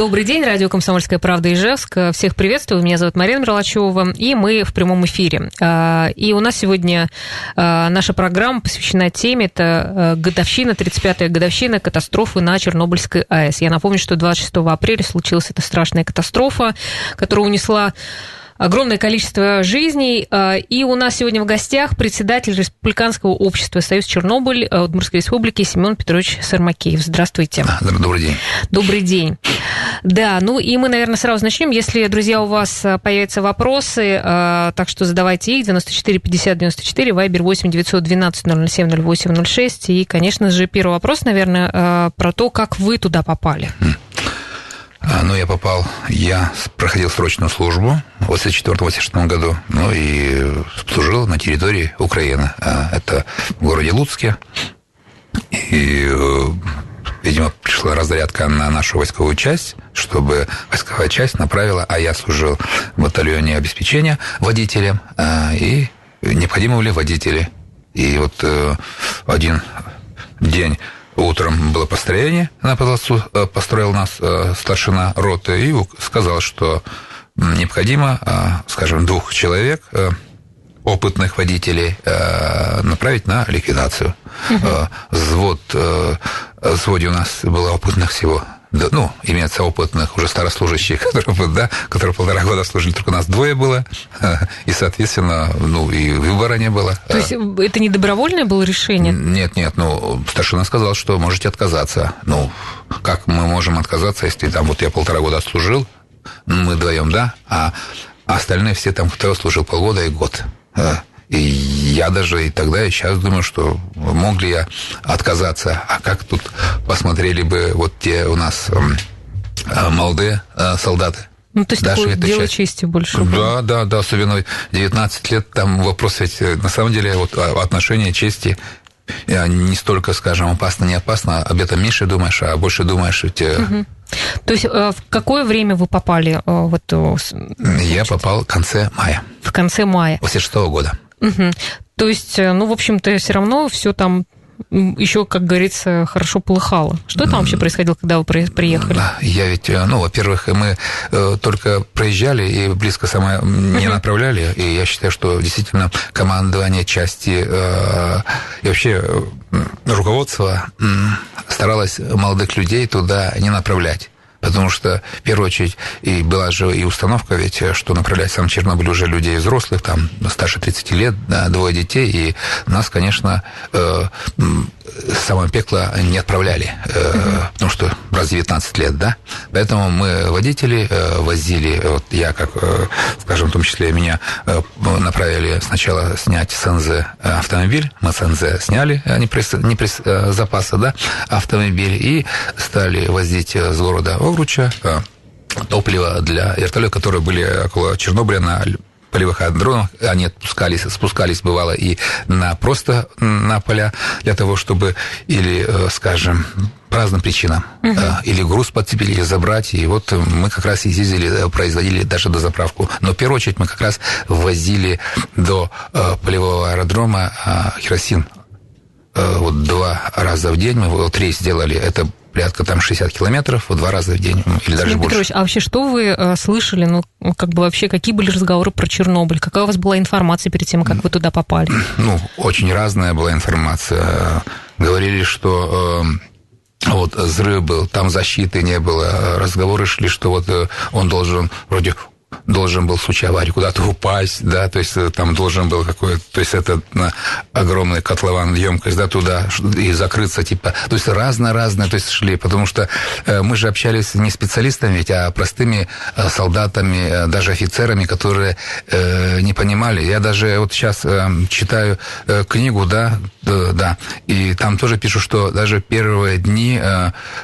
Добрый день, радио «Комсомольская правда» Ижевск. Всех приветствую, меня зовут Марина Мерлачева, и мы в прямом эфире. А, и у нас сегодня а, наша программа посвящена теме, это а, годовщина, 35-я годовщина катастрофы на Чернобыльской АЭС. Я напомню, что 26 апреля случилась эта страшная катастрофа, которая унесла огромное количество жизней. А, и у нас сегодня в гостях председатель Республиканского общества «Союз Чернобыль» Удмуртской республики Семен Петрович Сармакеев. Здравствуйте. Добрый день. Добрый день. Да, ну и мы, наверное, сразу начнем. Если, друзья, у вас а, появятся вопросы, а, так что задавайте их. 94 50 94, Вайбер 8 912 007 08 06. И, конечно же, первый вопрос, наверное, про то, как вы туда попали. Хм. А, ну, я попал, я проходил срочную службу в 84-86 году, ну и служил на территории Украины. А, это в городе Луцке. И, э, видимо, пришла разрядка на нашу войсковую часть, чтобы войсковая часть направила, а я служил в батальоне обеспечения водителем, а, и необходимы были водители. И вот э, один день Утром было построение на плацу, э, построил нас э, старшина роты и сказал, что необходимо, э, скажем, двух человек, опытных водителей, направить на ликвидацию. Угу. Взвод, взводе у нас было опытных всего ну, имеется опытных уже старослужащих, которые, да, которые полтора года служили, только у нас двое было, и, соответственно, ну, и выбора не было. То есть это не добровольное было решение? Нет, нет, ну, старшина сказал, что можете отказаться. Ну, как мы можем отказаться, если там вот я полтора года служил, мы вдвоем, да, а остальные все там, кто служил полгода и год. И я даже и тогда, и сейчас думаю, что мог ли я отказаться. А как тут посмотрели бы вот те у нас э, молодые э, солдаты. Ну, то есть Даже такое дело часть. чести больше. Да, да, да, особенно 19 лет, там вопрос ведь, э, на самом деле, вот отношения чести не столько, скажем, опасно, не опасно, об этом меньше думаешь, а больше думаешь ведь... Угу. То есть в какое время вы попали в эту... Я попал в конце мая. В конце мая. 86 -го года. Угу. То есть, э, ну, в общем-то, все равно все там еще, как говорится, хорошо полыхало. Что там вообще происходило, когда вы приехали? Я ведь, э, ну, во-первых, мы э, только проезжали и близко самое не направляли, и я считаю, что действительно командование части и вообще руководство старалось молодых людей туда не направлять. Потому что, в первую очередь, и была же и установка ведь, что направлять сам Чернобыль уже людей взрослых, там, старше 30 лет, да, двое детей, и нас, конечно, э, самое пекло не отправляли, э, потому что раз 19 лет, да. Поэтому мы водители э, возили, вот я как, э, скажем, в том числе меня э, направили сначала снять с НЗ автомобиль, мы с НЗ сняли, не пресс, не пресс запаса, да, автомобиль, и стали возить с города Огруча топливо для вертолетов, которые были около Чернобыля на полевых дронов, они отпускались, спускались, бывало, и на просто на поля для того, чтобы или, э, скажем, по разным причинам. Угу. Или груз подцепили, или забрать. И вот мы как раз ездили, э, производили даже до заправку. Но в первую очередь мы как раз возили до полевого аэродрома керосин. Вот два раза в день мы вот рейс сделали. Это порядка там 60 километров в два раза в день или даже больше. Петрович, а вообще что вы э, слышали, ну, как бы вообще, какие были разговоры про Чернобыль? Какая у вас была информация перед тем, как вы туда попали? Ну, очень разная была информация. Говорили, что э, вот взрыв был, там защиты не было, разговоры шли, что вот э, он должен вроде должен был в случае аварии куда-то упасть, да, то есть э, там должен был какой-то, то есть это на огромный котлован, емкость, да, туда и закрыться, типа, то есть разно-разно, то есть шли, потому что э, мы же общались не специалистами, ведь, а простыми э, солдатами, даже офицерами, которые не понимали. Я даже вот сейчас читаю книгу, да, да, и там тоже пишут, что даже первые дни,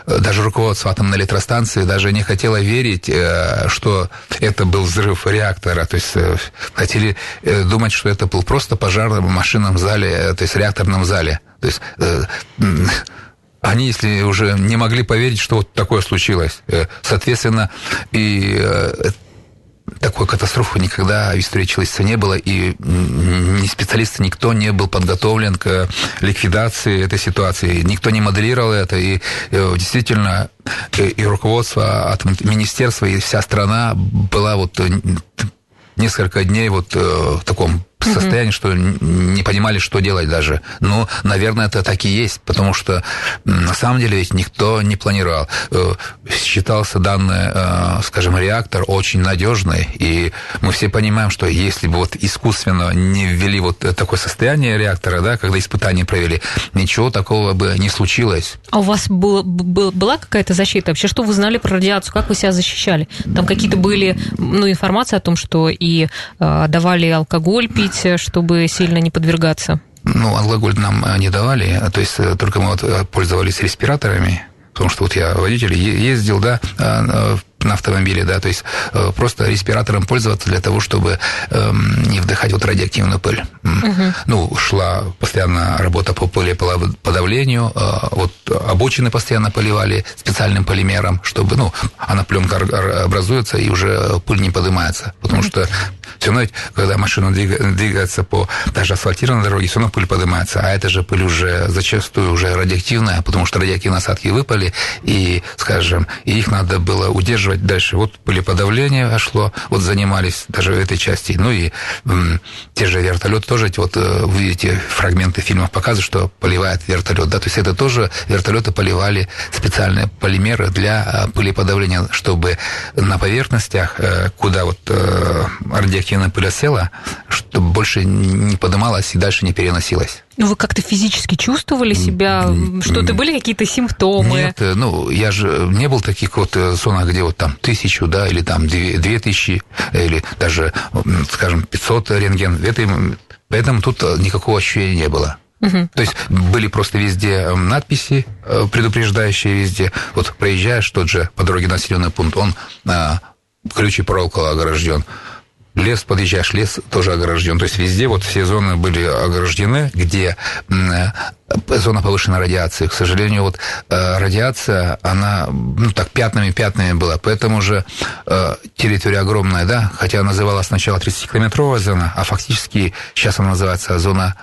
даже руководство атомной электростанции даже не хотело верить, что это был взрыв реактора, то есть э, хотели э, думать, что это был просто пожар в машинном зале, э, то есть реакторном зале. То есть они, если уже не могли поверить, что вот такое случилось. Соответственно, и такой катастрофы никогда в истории человечества не было, и ни специалисты, никто не был подготовлен к ликвидации этой ситуации, никто не моделировал это, и э, действительно и руководство от министерства, и вся страна была вот э, несколько дней вот э, в таком состоянии, что не понимали, что делать даже. Но, наверное, это так и есть, потому что на самом деле ведь никто не планировал. Э, считался данный, э, скажем, реактор очень надежный, и мы все понимаем, что если бы вот искусственно не ввели вот такое состояние реактора, да, когда испытания провели, ничего такого бы не случилось. А у вас было, была какая-то защита? Вообще, что вы знали про радиацию? Как вы себя защищали? Там какие-то были, ну, информация о том, что и э, давали алкоголь пить, пить, чтобы сильно не подвергаться? Ну, алкоголь нам э, не давали, то есть э, только мы вот э, пользовались респираторами, потому что вот я водитель ездил, да, на автомобиле, да, то есть э, просто респиратором пользоваться для того, чтобы э, не вдыхать вот радиоактивную пыль. Угу. Ну, шла постоянно работа по пылеподавлению, э, вот обочины постоянно поливали специальным полимером, чтобы, ну, она пленка образуется и уже пыль не поднимается, потому угу. что все равно, когда машина двигается по даже асфальтированной дороге, все равно пыль поднимается, а эта же пыль уже зачастую уже радиоактивная, потому что радиоактивные осадки выпали, и, скажем, их надо было удерживать дальше. Вот пылеподавление шло, вот занимались даже в этой части. Ну и м, те же вертолеты тоже, вот э, вы видите, фрагменты фильмов показывают, что поливает вертолет. Да, то есть это тоже вертолеты поливали специальные полимеры для э, пылеподавления, чтобы на поверхностях, э, куда вот радиоактивная пыль села, чтобы больше не поднималась и дальше не переносилась. Ну, вы как-то физически чувствовали себя? Что-то были какие-то симптомы? Нет, э, ну, я же не был таких вот э, зонах, где вот там тысячу, да, или там две, две тысячи, или даже, скажем, 500 рентген. Это, поэтому тут э, никакого ощущения не было. Угу. То есть были просто везде надписи, предупреждающие везде. Вот проезжаешь тот же по дороге населенный пункт, он а, ключи проволокой огражден лес подъезжаешь, лес тоже огражден. То есть везде вот все зоны были ограждены, где э, зона повышенной радиации. К сожалению, вот э, радиация, она, ну так, пятнами-пятнами была. Поэтому же э, территория огромная, да, хотя называлась сначала 30-километровая зона, а фактически сейчас она называется зона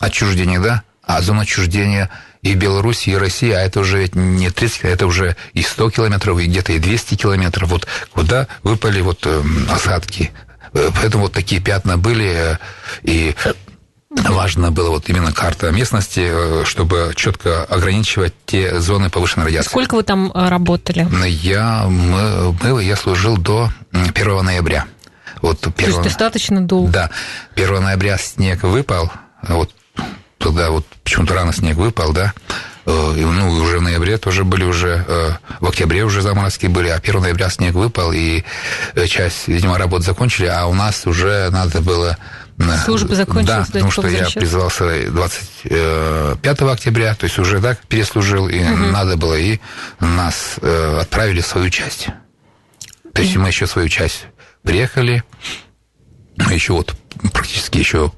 отчуждения, да, а зона отчуждения и Беларуси, и России, а это уже ведь не 30, это уже и 100 километров, и где-то и 200 километров. Вот куда выпали вот осадки Поэтому вот такие пятна были, и Важно было вот именно карта местности, э, чтобы четко ограничивать те зоны повышенной радиации. Сколько вы там э, работали? Я, мы, мы, я служил до 1 ноября. Вот 1, То есть достаточно долго? Да. 1 ноября снег выпал, вот тогда вот почему-то рано снег выпал, да, ну, уже в ноябре тоже были уже, э, в октябре уже заморозки были, а 1 ноября снег выпал, и э, часть, видимо, работ закончили, а у нас уже надо было Служба закончилась, да, потому что я призвался 25 октября, то есть уже так переслужил, и угу. надо было, и нас отправили в свою часть. То есть мы еще свою часть приехали, еще вот практически еще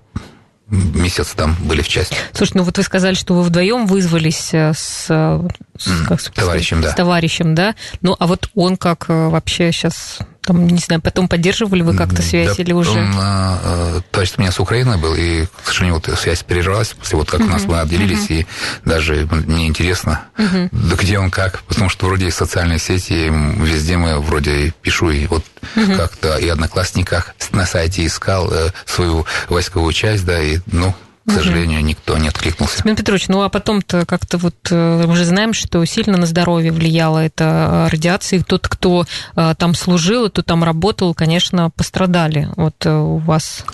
месяц там были в части. Слушай, ну вот вы сказали, что вы вдвоем вызвались э, с, с как, товарищем, да. С товарищем, да. Ну, а вот он как э, вообще сейчас там, не знаю, потом поддерживали вы как-то связь да, или уже? Он, э, товарищ у меня с Украины был, и, к сожалению, вот связь прервалась после вот как uh-huh. у нас мы отделились, uh-huh. и даже мне интересно, uh-huh. да где он как, потому что вроде социальные сети, везде мы вроде пишу, и вот uh-huh. как-то и одноклассниках на сайте искал э, свою войсковую часть, да, и, ну, к сожалению, никто не откликнулся. Семен Петрович, ну а потом-то как-то вот э, мы же знаем, что сильно на здоровье влияла эта радиация. И тот, кто э, там служил, кто там работал, конечно, пострадали. Вот э, у вас...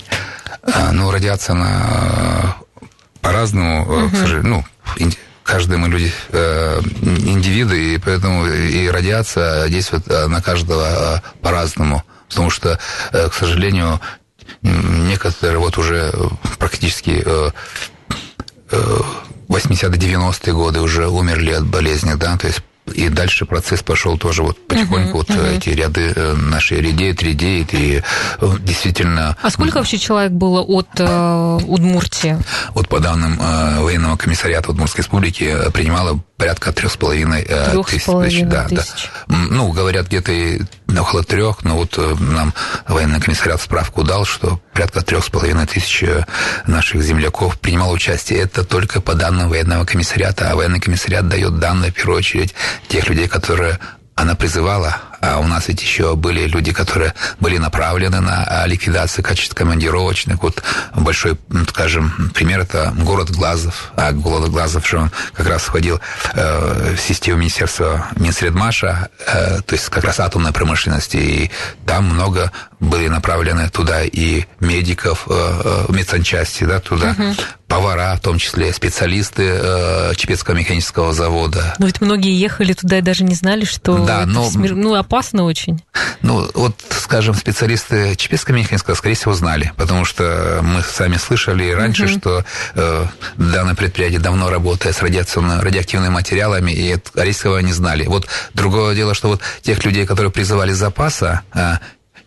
А, ну, радиация, она по-разному, угу. к сожалению, ну, каждый мы люди, индивиды, и поэтому и радиация действует на каждого по-разному. Потому что, к сожалению, некоторые вот уже э, практически 80-90-е э, э, годы уже умерли от болезни, да, то есть и дальше процесс пошел тоже вот потихоньку, uh-huh, вот uh-huh. эти ряды наши редеют, редеют, и действительно... А сколько вообще человек было от э, Удмуртии? Вот по данным э, военного комиссариата Удмуртской республики принимало порядка трех с половиной тысяч. Да, да. Ну, говорят, где-то около трех, но вот нам военный комиссариат справку дал, что порядка трех с половиной тысяч наших земляков принимало участие. Это только по данным военного комиссариата, а военный комиссариат дает данные, в первую очередь, тех людей, которые она призывала, а у нас ведь еще были люди, которые были направлены на а, ликвидацию качества командировочных. Вот большой, скажем, пример это город Глазов. А город Глазов, что он как раз входил э, в систему Министерства Минсредмаша, э, то есть как раз атомной промышленности, и там много были направлены туда и медиков, э, э медсанчасти, да, туда, угу повара, в том числе специалисты э, Чепецкого механического завода. Но ведь многие ехали туда и даже не знали, что да, это но, смер... ну, опасно очень. Ну, вот, скажем, специалисты Чепецкого механического, скорее всего, знали, потому что мы сами слышали раньше, угу. что э, данное предприятие давно работает с радиоактивными материалами, и Арийского не знали. Вот другое дело, что вот тех людей, которые призывали запаса, э,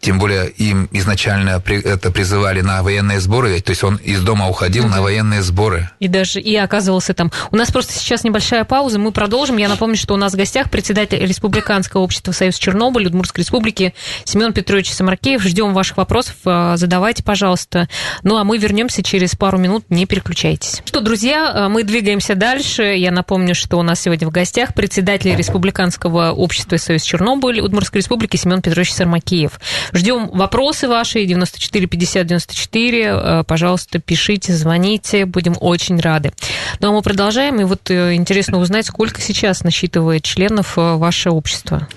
тем более им изначально это призывали на военные сборы, то есть он из дома уходил угу. на военные сборы. И даже и оказывался там. У нас просто сейчас небольшая пауза, мы продолжим. Я напомню, что у нас в гостях председатель Республиканского общества Союз Чернобыль Удмуртской республики Семен Петрович Самаркеев. Ждем ваших вопросов, а, задавайте, пожалуйста. Ну а мы вернемся через пару минут, не переключайтесь. Что, друзья, а, мы двигаемся дальше. Я напомню, что у нас сегодня в гостях председатель Республиканского общества Союз Чернобыль Удмуртской республики Семен Петрович Сармакеев. Ждем вопросы ваши, 94 50 94. Пожалуйста, пишите, звоните, будем очень рады. Ну, а мы продолжаем, и вот э, интересно узнать, сколько сейчас насчитывает членов э, ваше общество?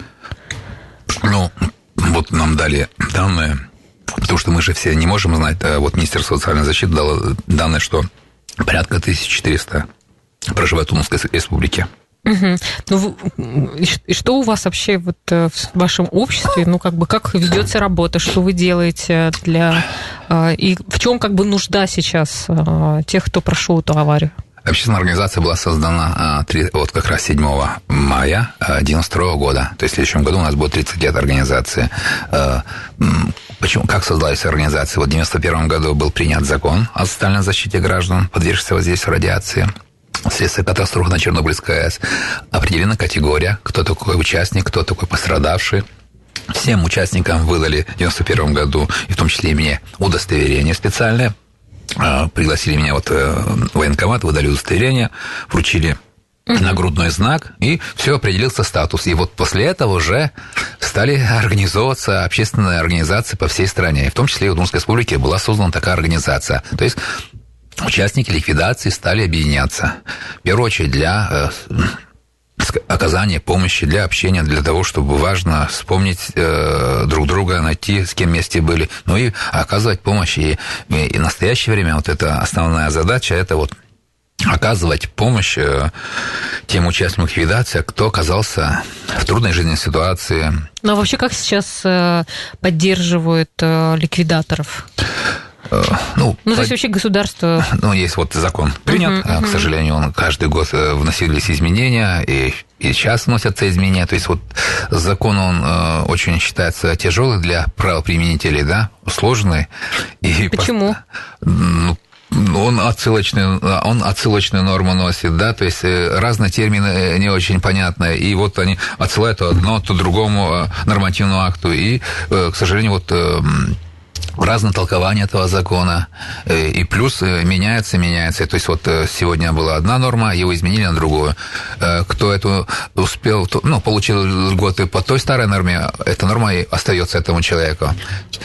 Ну, вот нам дали данные, потому что мы же все не можем знать, а вот Министерство социальной защиты дало данные, что порядка 1400 проживают в Умской республике. Угу. Ну, и что у вас вообще вот э, в вашем обществе, ну, как бы, как ведется работа, что вы делаете для... Э, и в чем как бы нужда сейчас э, тех, кто прошел эту аварию? Общественная организация была создана вот как раз 7 мая 1992 года. То есть в следующем году у нас будет 30 лет организации. Почему, как создалась организация? Вот в 1991 году был принят закон о социальной защите граждан, подвергшихся воздействию радиации вследствие катастрофы на Чернобыльской АЭС определена категория, кто такой участник, кто такой пострадавший. Всем участникам выдали в 1991 году, и в том числе и мне, удостоверение специальное. А, пригласили меня вот э, в военкомат, выдали удостоверение, вручили нагрудной знак, и все, определился статус. И вот после этого уже стали организовываться общественные организации по всей стране. И в том числе и в Удмуртской республике была создана такая организация. То есть участники ликвидации стали объединяться. В первую очередь для э, оказания помощи, для общения, для того, чтобы важно вспомнить э, друг друга, найти, с кем вместе были, ну и оказывать помощь. И, и в настоящее время вот это основная задача, это вот оказывать помощь э, тем участникам ликвидации, кто оказался в трудной жизненной ситуации. Ну а вообще как сейчас э, поддерживают э, ликвидаторов? Э, ну, ну, то есть вообще государство... Ну, есть вот закон принят, uh-huh, uh-huh. к сожалению, он каждый год э, вносились изменения, и, и сейчас вносятся изменения. То есть вот закон, он э, очень считается тяжелый для правоприменителей, да, сложный. И Почему? По, ну, он отсылочную, он отсылочную норму носит, да, то есть разные термины не очень понятные, и вот они отсылают то одно, то другому нормативному акту, и, к сожалению, вот разное толкование этого закона, э, и плюс э, меняется, меняется. То есть вот э, сегодня была одна норма, его изменили на другую. Кто эту успел, ну, получил льготы по той старой норме, эта норма и остается этому человеку.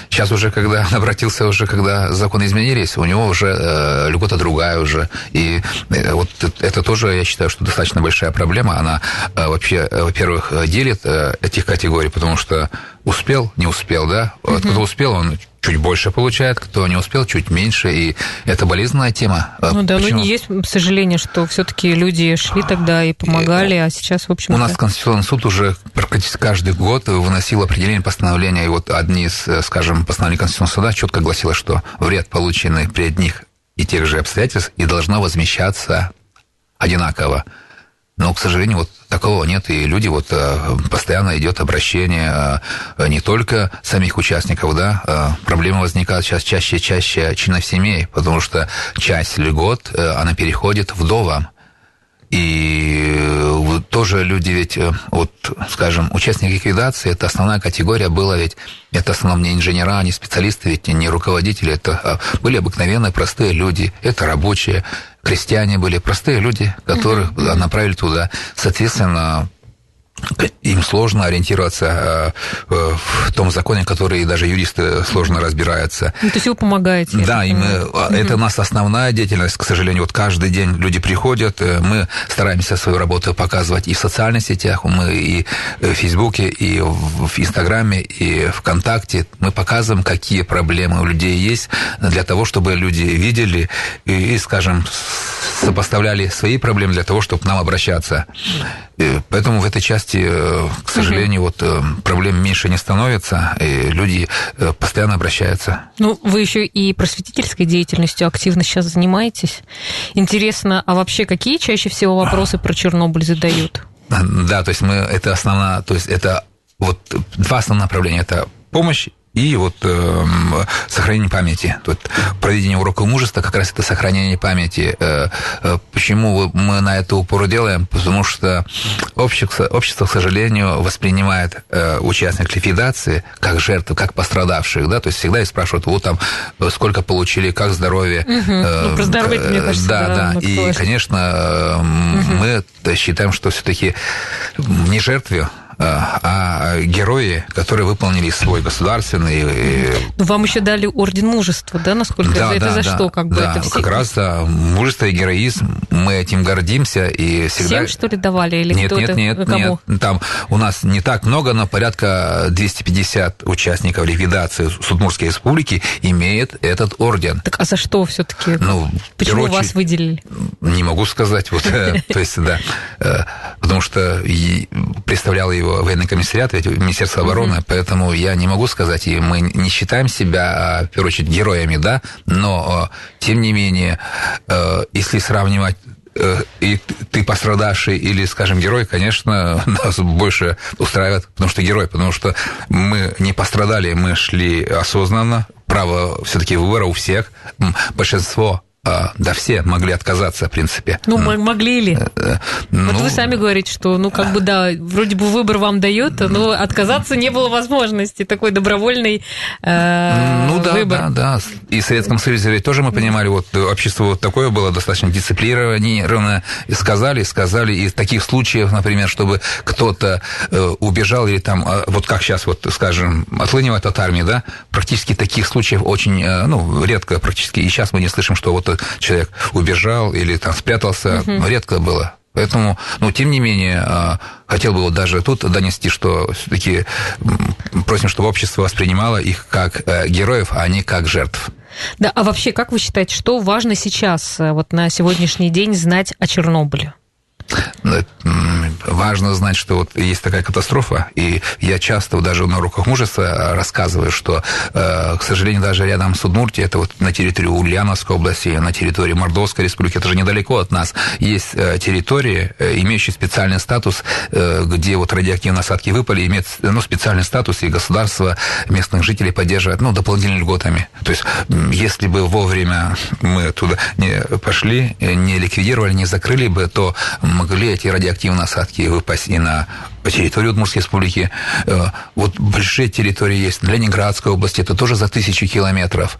Сейчас уже, когда он обратился, уже когда законы изменились, у него уже льгота другая уже. И вот это тоже, я считаю, что достаточно большая проблема. Она вообще, во-первых, делит этих категорий, потому что успел, не успел, да? Вот угу. кто успел, он чуть больше получает, кто не успел, чуть меньше, и это болезненная тема. А ну да, Почему? ну не есть сожаление, что все-таки люди шли тогда и помогали, а сейчас, в общем У нас Конституционный суд уже практически каждый год выносил определение постановления, и вот одни из, скажем, постановлений Конституционного суда четко гласило, что вред, полученный при одних и тех же обстоятельств, и должно возмещаться одинаково. Но, к сожалению, вот такого нет. И люди вот постоянно идет обращение не только самих участников, да, проблемы возникают сейчас чаще и чаще членов семей, потому что часть льгот, она переходит вдовам. И тоже люди ведь, вот, скажем, участники ликвидации, это основная категория была ведь, это в основном не инженера, не специалисты, ведь не руководители, это были обыкновенные простые люди, это рабочие, крестьяне были, простые люди, которых mm-hmm. направили туда. Соответственно, им сложно ориентироваться э, в том законе, который даже юристы сложно разбираются. Ну, то есть вы помогаете. Да, и мы, угу. это у нас основная деятельность, к сожалению. Вот каждый день люди приходят, э, мы стараемся свою работу показывать и в социальных сетях, мы и в Фейсбуке, и в Инстаграме, и ВКонтакте. Мы показываем, какие проблемы у людей есть, для того, чтобы люди видели и, скажем, сопоставляли свои проблемы для того, чтобы к нам обращаться. Поэтому в этой части, э, к сожалению, угу. вот э, проблем меньше не становится, и люди э, постоянно обращаются. Ну, вы еще и просветительской деятельностью активно сейчас занимаетесь. Интересно, а вообще какие чаще всего вопросы про Чернобыль задают? Да, то есть мы это основная, то есть это вот два основных направления. Это помощь и вот э, сохранение памяти. Тут проведение урока мужества как раз это сохранение памяти. Э, э, почему мы на это упор делаем? Потому что общество, общество к сожалению, воспринимает э, участников ликвидации как жертв, как пострадавших. Да? То есть всегда и спрашивают, вот там, сколько получили, как здоровье. Угу. Э, ну, про здоровье, мне кажется, да. Да, да. И, конечно, э, угу. мы считаем, что все-таки не жертве а герои, которые выполнили свой государственный... Э, ну, вам еще дали орден мужества, да, насколько да, это, да, за да, что, как да, бы это все... как раз да, мужество и героизм, мы этим гордимся и всегда... Всем, что ли, давали или нет, нет, нет, кому? нет, там у нас не так много, но порядка 250 участников ликвидации Судмурской республики имеет этот орден. Так а за что все-таки? Ну, Почему очередь, вас выделили? Не могу сказать, вот, э, то есть, да, э, потому что представлял его военный комиссариат, ответ Министерства обороны, угу. поэтому я не могу сказать, и мы не считаем себя, а, в первую очередь, героями, да, но, тем не менее, э, если сравнивать э, и ты пострадавший или, скажем, герой, конечно, нас больше устраивает, потому что герой, потому что мы не пострадали, мы шли осознанно, право все-таки выбора у всех, большинство а, да все могли отказаться, в принципе. Ну, могли ли? Э, ну, вот вы сами говорите, что, ну, как бы, да, вроде бы выбор вам дает, но отказаться не было возможности. Такой добровольный э, Ну, да, выбор. да, да. И в Советском Союзе ведь тоже мы понимали, вот общество вот такое было достаточно дисциплинированное. И сказали, сказали. И таких случаев, например, чтобы кто-то э, убежал или там, а, вот как сейчас, вот, скажем, отлынивает от армии, да, практически таких случаев очень, э, ну, редко практически. И сейчас мы не слышим, что вот человек убежал или там спрятался, угу. редко было. Поэтому, ну, тем не менее, а, хотел бы вот даже тут донести, что все-таки просим, чтобы общество воспринимало их как э, героев, а не как жертв. Да, а вообще, как вы считаете, что важно сейчас, э, вот на сегодняшний день, знать о Чернобыле? Ну, важно знать, что вот есть такая катастрофа, и я часто даже на уроках мужества рассказываю, что, э, к сожалению, даже рядом с Удмуртией, это вот на территории Ульяновской области, на территории Мордовской республики, это же недалеко от нас, есть э, территории, э, имеющие специальный статус, где вот радиоактивные осадки выпали, имеют ну, специальный статус, и государство местных жителей поддерживает ну, дополнительными льготами. То есть, если бы вовремя мы туда не пошли, не ликвидировали, не закрыли бы, то могли эти радиоактивные осадки выпасть и на территорию Удмуртской республики. Э, вот большие территории есть. Ленинградской области это тоже за тысячу километров.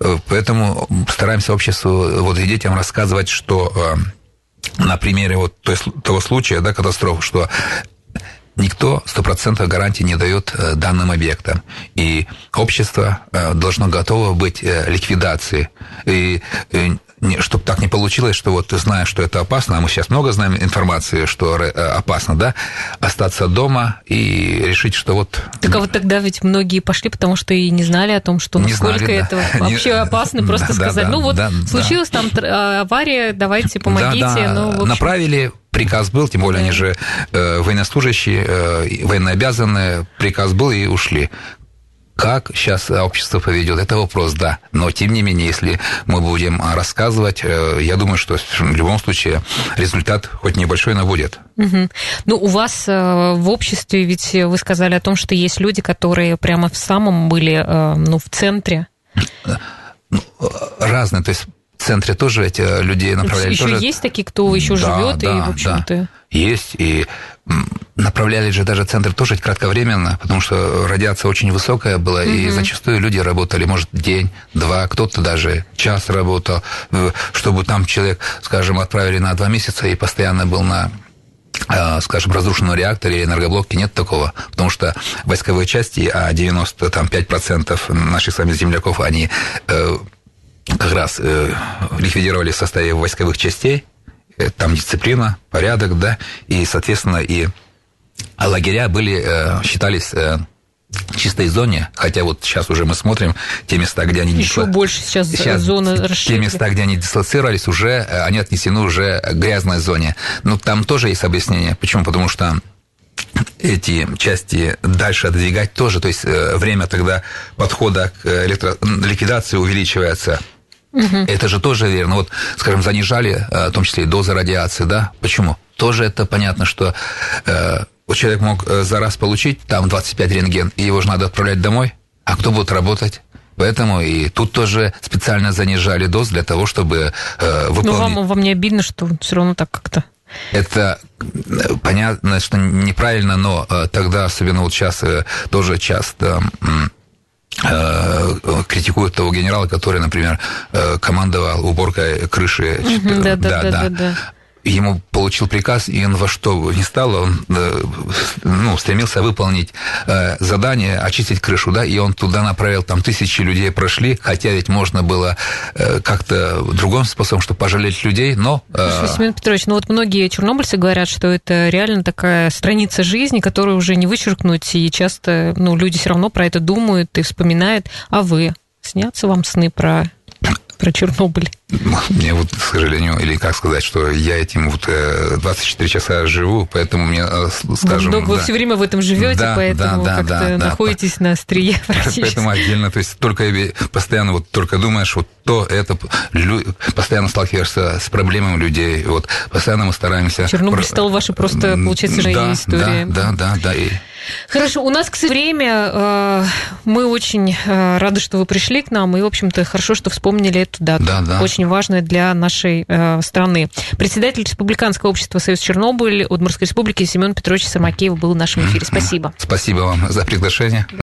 Э, поэтому стараемся обществу, вот и детям рассказывать, что э, на примере вот того случая, да, катастрофы, что никто стопроцентных гарантий не дает данным объектам. И общество должно готово быть ликвидации. И чтобы так не получилось, что вот ты знаешь, что это опасно, а мы сейчас много знаем информации, что э, опасно, да, остаться дома и решить, что вот... Так а вот тогда ведь многие пошли, потому что и не знали о том, что не насколько знали, это да. вообще опасно, просто да, сказать, да, ну вот да, случилась да. там а, авария, давайте помогите. Да, да. Ну, общем... Направили, приказ был, тем более да. они же э, военнослужащие, э, военнообязанные, приказ был и ушли. Как сейчас общество поведет, это вопрос, да. Но, тем не менее, если мы будем рассказывать, э, я думаю, что в любом случае результат хоть небольшой, но будет. Угу. Ну, у вас э, в обществе, ведь вы сказали о том, что есть люди, которые прямо в самом были, э, ну, в центре. Ну, разные, то есть в центре тоже эти людей направляли. Еще тоже... есть такие, кто еще да, живет да, и, в общем-то... Да. Есть, и направляли же даже центр тоже кратковременно, потому что радиация очень высокая была, угу. и зачастую люди работали, может, день, два, кто-то даже час работал, чтобы там человек, скажем, отправили на два месяца и постоянно был на а, скажем, разрушенном реакторе или энергоблоке нет такого, потому что войсковые части, а 95% наших с вами земляков, они э, как раз э, ликвидировали в составе войсковых частей, э, там дисциплина, порядок, да, и, соответственно, и лагеря были, э, считались э, чистой зоне, хотя вот сейчас уже мы смотрим те места, где они... Еще дисло... больше сейчас, сейчас зоны расширили. Те места, где они дислоцировались, уже они отнесены уже к грязной зоне. Но там тоже есть объяснение. Почему? Потому что эти части дальше отодвигать тоже, то есть время тогда подхода к электро... ликвидации увеличивается. Угу. Это же тоже верно. Вот, скажем, занижали, в том числе и дозы радиации, да? Почему? Тоже это понятно, что вот человек мог э, за раз получить там 25 рентген, и его же надо отправлять домой. А кто будет работать? Поэтому и тут тоже специально занижали доз для того, чтобы э, выполнить... Но вам, вам не обидно, что все равно так как-то... Это э, понятно, что неправильно, но э, тогда, особенно вот сейчас, э, тоже часто э, критикуют того генерала, который, например, э, командовал уборкой крыши. Да, да, да, да ему получил приказ, и он во что не стало, он э, ну, стремился выполнить э, задание, очистить крышу, да, и он туда направил, там тысячи людей прошли, хотя ведь можно было э, как-то другим способом, чтобы пожалеть людей, но... Семен Петрович, ну вот многие чернобыльцы говорят, что это реально такая страница жизни, которую уже не вычеркнуть, и часто ну, люди все равно про это думают и вспоминают. А вы? Снятся вам сны про про Чернобыль? Мне вот, к сожалению, или как сказать, что я этим вот 24 э, часа живу, поэтому мне, э, скажем... Вы, вы да. все время в этом живете, да, поэтому да, да, как-то да, находитесь да. на острие практически. Поэтому отдельно, то есть только постоянно вот только думаешь, вот то, это, постоянно сталкиваешься с проблемами людей, вот постоянно мы стараемся... Чернобыль стал вашей просто, получается, да, историей. Да, да, да, да. И Хорошо, у нас, к сожалению, время. Э, мы очень э, рады, что вы пришли к нам, и, в общем-то, хорошо, что вспомнили эту дату. Да, да. Очень важная для нашей э, страны. Председатель Республиканского общества «Союз Чернобыль» Удмуртской республики Семен Петрович Сармакеев был в нашем эфире. Спасибо. Спасибо вам за приглашение.